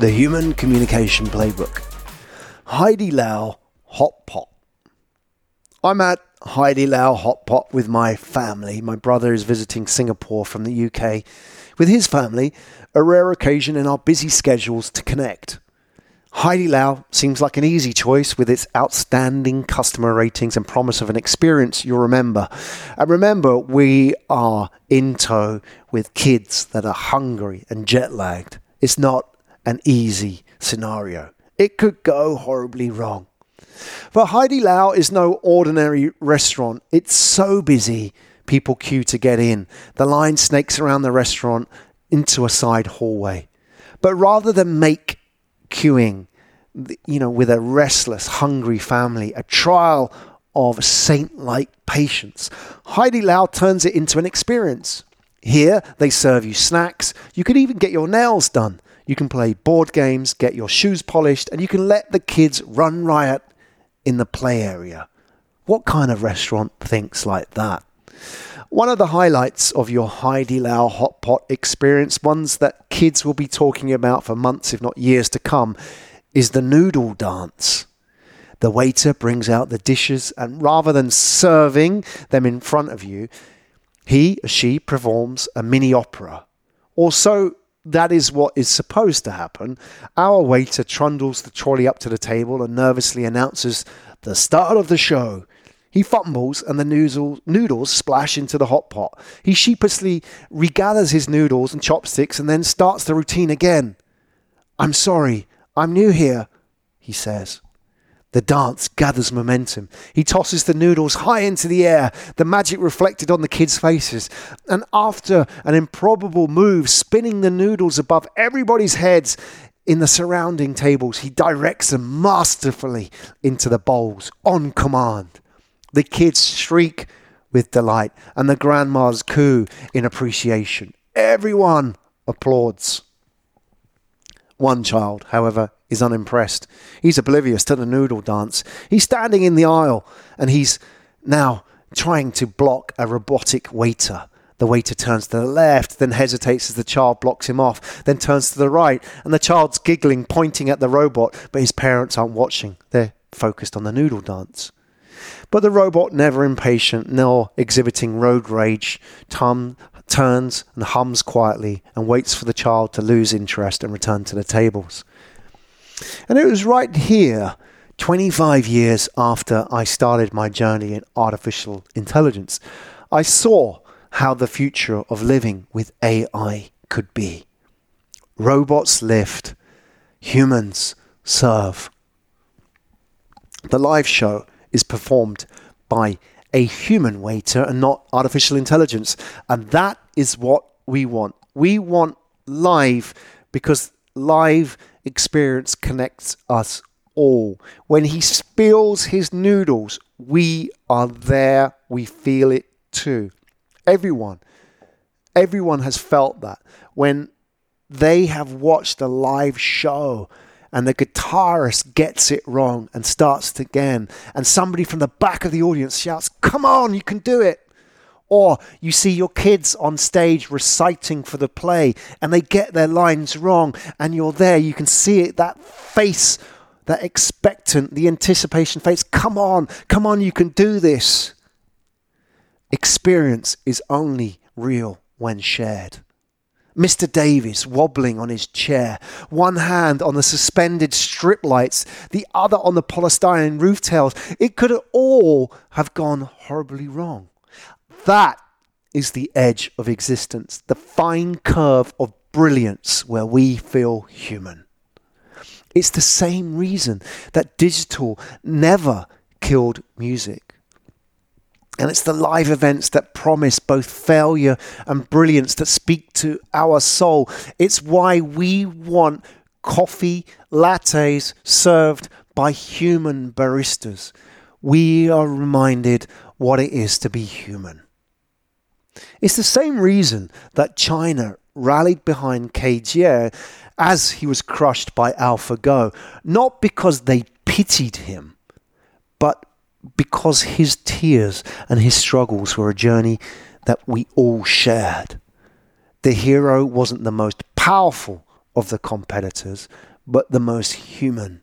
The Human Communication Playbook. Haidilao Hot Pot. I'm at Haidilao Hot Pot with my family. My brother is visiting Singapore from the UK with his family, a rare occasion in our busy schedules to connect. Haidilao seems like an easy choice with its outstanding customer ratings and promise of an experience you'll remember. And remember, we are in tow with kids that are hungry and jet lagged. It's not an easy scenario. It could go horribly wrong. But Haidilao is no ordinary restaurant. It's so busy, people queue to get in. The line snakes around the restaurant into a side hallway. But rather than make queuing, you know, with a restless, hungry family, a trial of saint like patience, Haidilao turns it into an experience. Here, they serve you snacks. You can even get your nails done. You can play board games, get your shoes polished, and you can let the kids run riot in the play area. What kind of restaurant thinks like that? One of the highlights of your Haidilao hot pot experience, ones that kids will be talking about for months, if not years to come, is the noodle dance. The waiter brings out the dishes, and rather than serving them in front of you, he or she performs a mini opera. Or so that is what is supposed to happen. Our waiter trundles the trolley up to the table and nervously announces the start of the show. He fumbles and the noodles, splash into the hot pot. He sheepishly regathers his noodles and chopsticks and then starts the routine again. I'm sorry, I'm new here, he says. The dance gathers momentum. He tosses the noodles high into the air, the magic reflected on the kids' faces. And after an improbable move, spinning the noodles above everybody's heads in the surrounding tables, he directs them masterfully into the bowls on command. The kids shriek with delight, and the grandmas coo in appreciation. Everyone applauds. One child, however, is unimpressed. He's oblivious to the noodle dance. He's standing in the aisle and he's now trying to block a robotic waiter. The waiter turns to the left, then hesitates as the child blocks him off, then turns to the right, and the child's giggling, pointing at the robot, but his parents aren't watching. They're focused on the noodle dance. But the robot, never impatient nor exhibiting road rage, tum, turns and hums quietly and waits for the child to lose interest and return to the tables. And it was right here, 25 years after I started my journey in artificial intelligence, I saw how the future of living with AI could be. Robots lift, humans serve. The live show is performed by a human waiter and not artificial intelligence. And that is what we want. We want live because live experience connects us all. When he spills his noodles, we are there, we feel it too. Everyone, everyone has felt that. When they have watched a live show and the guitarist gets it wrong and starts it again, and somebody from the back of the audience shouts, Come on, you can do it. Or you see your kids on stage reciting for the play and they get their lines wrong, and you're there, you can see it, that face, that expectant, the anticipation face. Come on, come on, you can do this. Experience is only real when shared. Mr. Davis wobbling on his chair, one hand on the suspended strip lights, the other on the polystyrene roof tails. It could all have gone horribly wrong. That is the edge of existence, the fine curve of brilliance where we feel human. It's the same reason that digital never killed music. And it's the live events that promise both failure and brilliance that speak to our soul. It's why we want coffee lattes served by human baristas. We are reminded what it is to be human. It's the same reason that China rallied behind Ke Jie as he was crushed by AlphaGo, not because they pitied him, but because his tears and his struggles were a journey that we all shared. The hero wasn't the most powerful of the competitors, but the most human.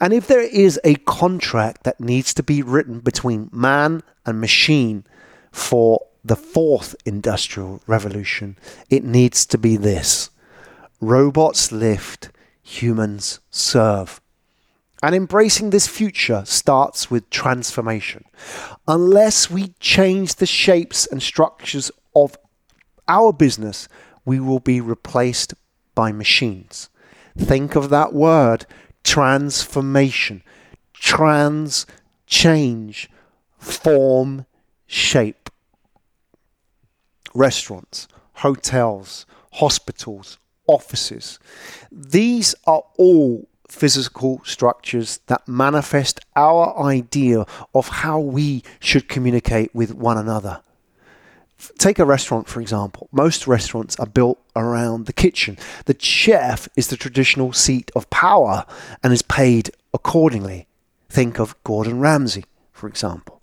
And if there is a contract that needs to be written between man and machine for the fourth industrial revolution, it needs to be this robots lift, humans serve. And embracing this future starts with transformation. Unless we change the shapes and structures of our business, we will be replaced by machines. Think of that word transformation, trans, change, form, shape. Restaurants, hotels, hospitals, offices. These are all physical structures that manifest our idea of how we should communicate with one another. Take a restaurant, for example. Most restaurants are built around the kitchen. The chef is the traditional seat of power and is paid accordingly. Think of Gordon Ramsay, for example.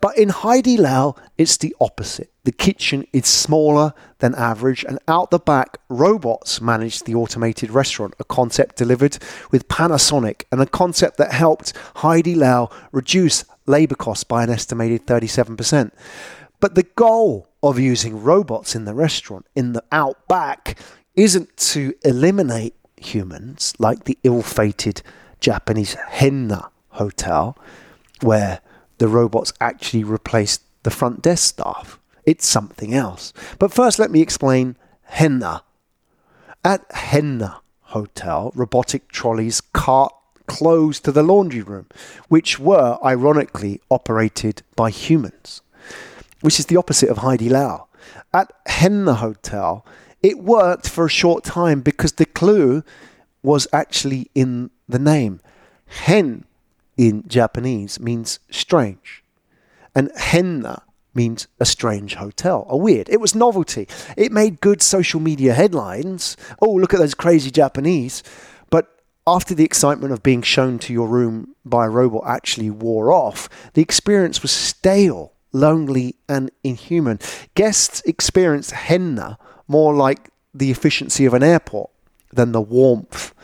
But in Haidilao, it's the opposite. The kitchen is smaller than average, and out the back, robots manage the automated restaurant, a concept delivered with Panasonic, and a concept that helped Haidilao reduce labor costs by an estimated 37%. But the goal of using robots in the restaurant, in the outback, isn't to eliminate humans like the ill fated Japanese Henna hotel, where the robots actually replaced the front desk staff. It's something else. But first, let me explain Henna. At Henna Hotel, robotic trolleys cart clothes to the laundry room, which were ironically operated by humans, which is the opposite of Haidilao. At Henna Hotel, it worked for a short time because the clue was actually in the name. Hen in Japanese means strange. And henna means a strange hotel, a weird. It was novelty. It made good social media headlines. Oh, look at those crazy Japanese. But after the excitement of being shown to your room by a robot actually wore off, the experience was stale, lonely, and inhuman. Guests experienced henna more like the efficiency of an airport than the warmth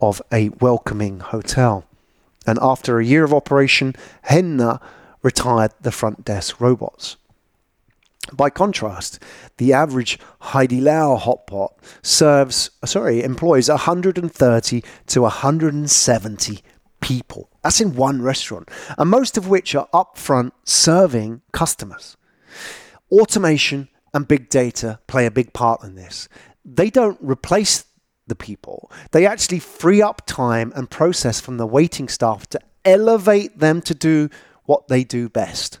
of a welcoming hotel and after a year of operation, Henna retired the front desk robots. By contrast, the average Haidilao hotpot serves, uh, sorry, employs 130 to 170 people. That's in one restaurant, and most of which are upfront serving customers. Automation and big data play a big part in this. They don't replace the people. They actually free up time and process from the waiting staff to elevate them to do what they do best.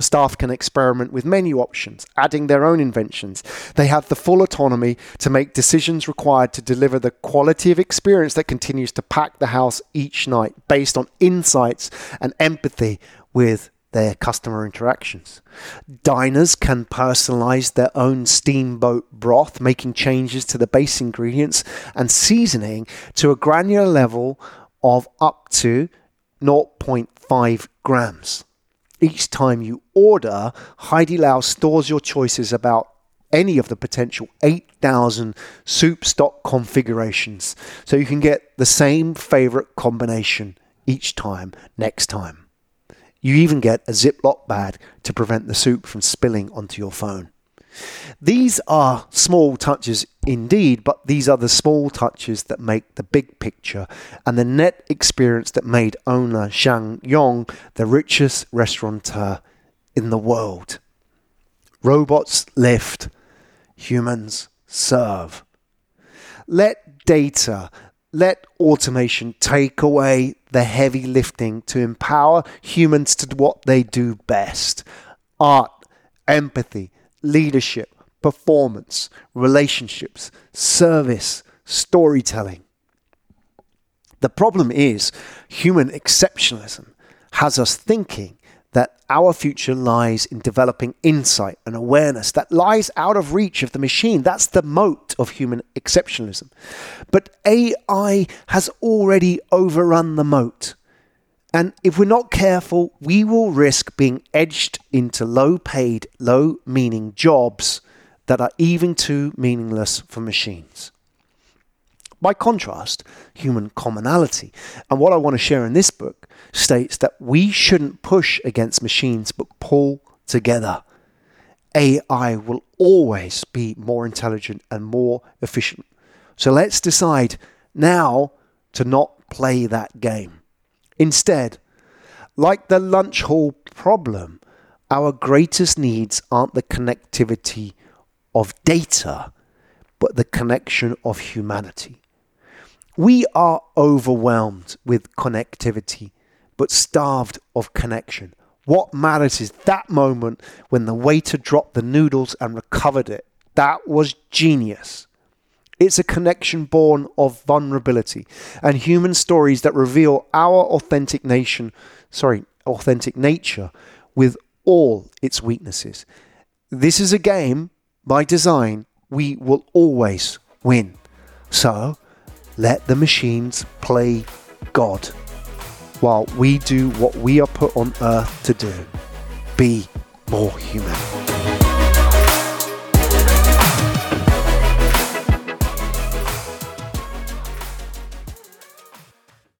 Staff can experiment with menu options, adding their own inventions. They have the full autonomy to make decisions required to deliver the quality of experience that continues to pack the house each night based on insights and empathy with their customer interactions. Diners can personalize their own steamboat broth, making changes to the base ingredients and seasoning to a granular level of up to 0.5 grams. Each time you order, Haidilao stores your choices about any of the potential 8,000 soup stock configurations so you can get the same favorite combination each time next time. You even get a Ziploc bag to prevent the soup from spilling onto your phone. These are small touches indeed, but these are the small touches that make the big picture and the net experience that made owner Zhang Yong the richest restaurateur in the world. Robots lift, humans serve. Let data, let automation take away the heavy lifting to empower humans to do what they do best art, empathy, leadership, performance, relationships, service, storytelling. The problem is human exceptionalism has us thinking that our future lies in developing insight and awareness that lies out of reach of the machine. That's the moat of human exceptionalism. But AI has already overrun the moat. And if we're not careful, we will risk being edged into low paid, low meaning jobs that are even too meaningless for machines. By contrast, human commonality. And what I want to share in this book states that we shouldn't push against machines but pull together. AI will always be more intelligent and more efficient. So let's decide now to not play that game. Instead, like the lunch hall problem, our greatest needs aren't the connectivity of data, but the connection of humanity. We are overwhelmed with connectivity, but starved of connection. What matters is that moment when the waiter dropped the noodles and recovered it. That was genius. It's a connection born of vulnerability and human stories that reveal our authentic nation, sorry, authentic nature with all its weaknesses. This is a game by design we will always win. So, let the machines play God while we do what we are put on earth to do be more human.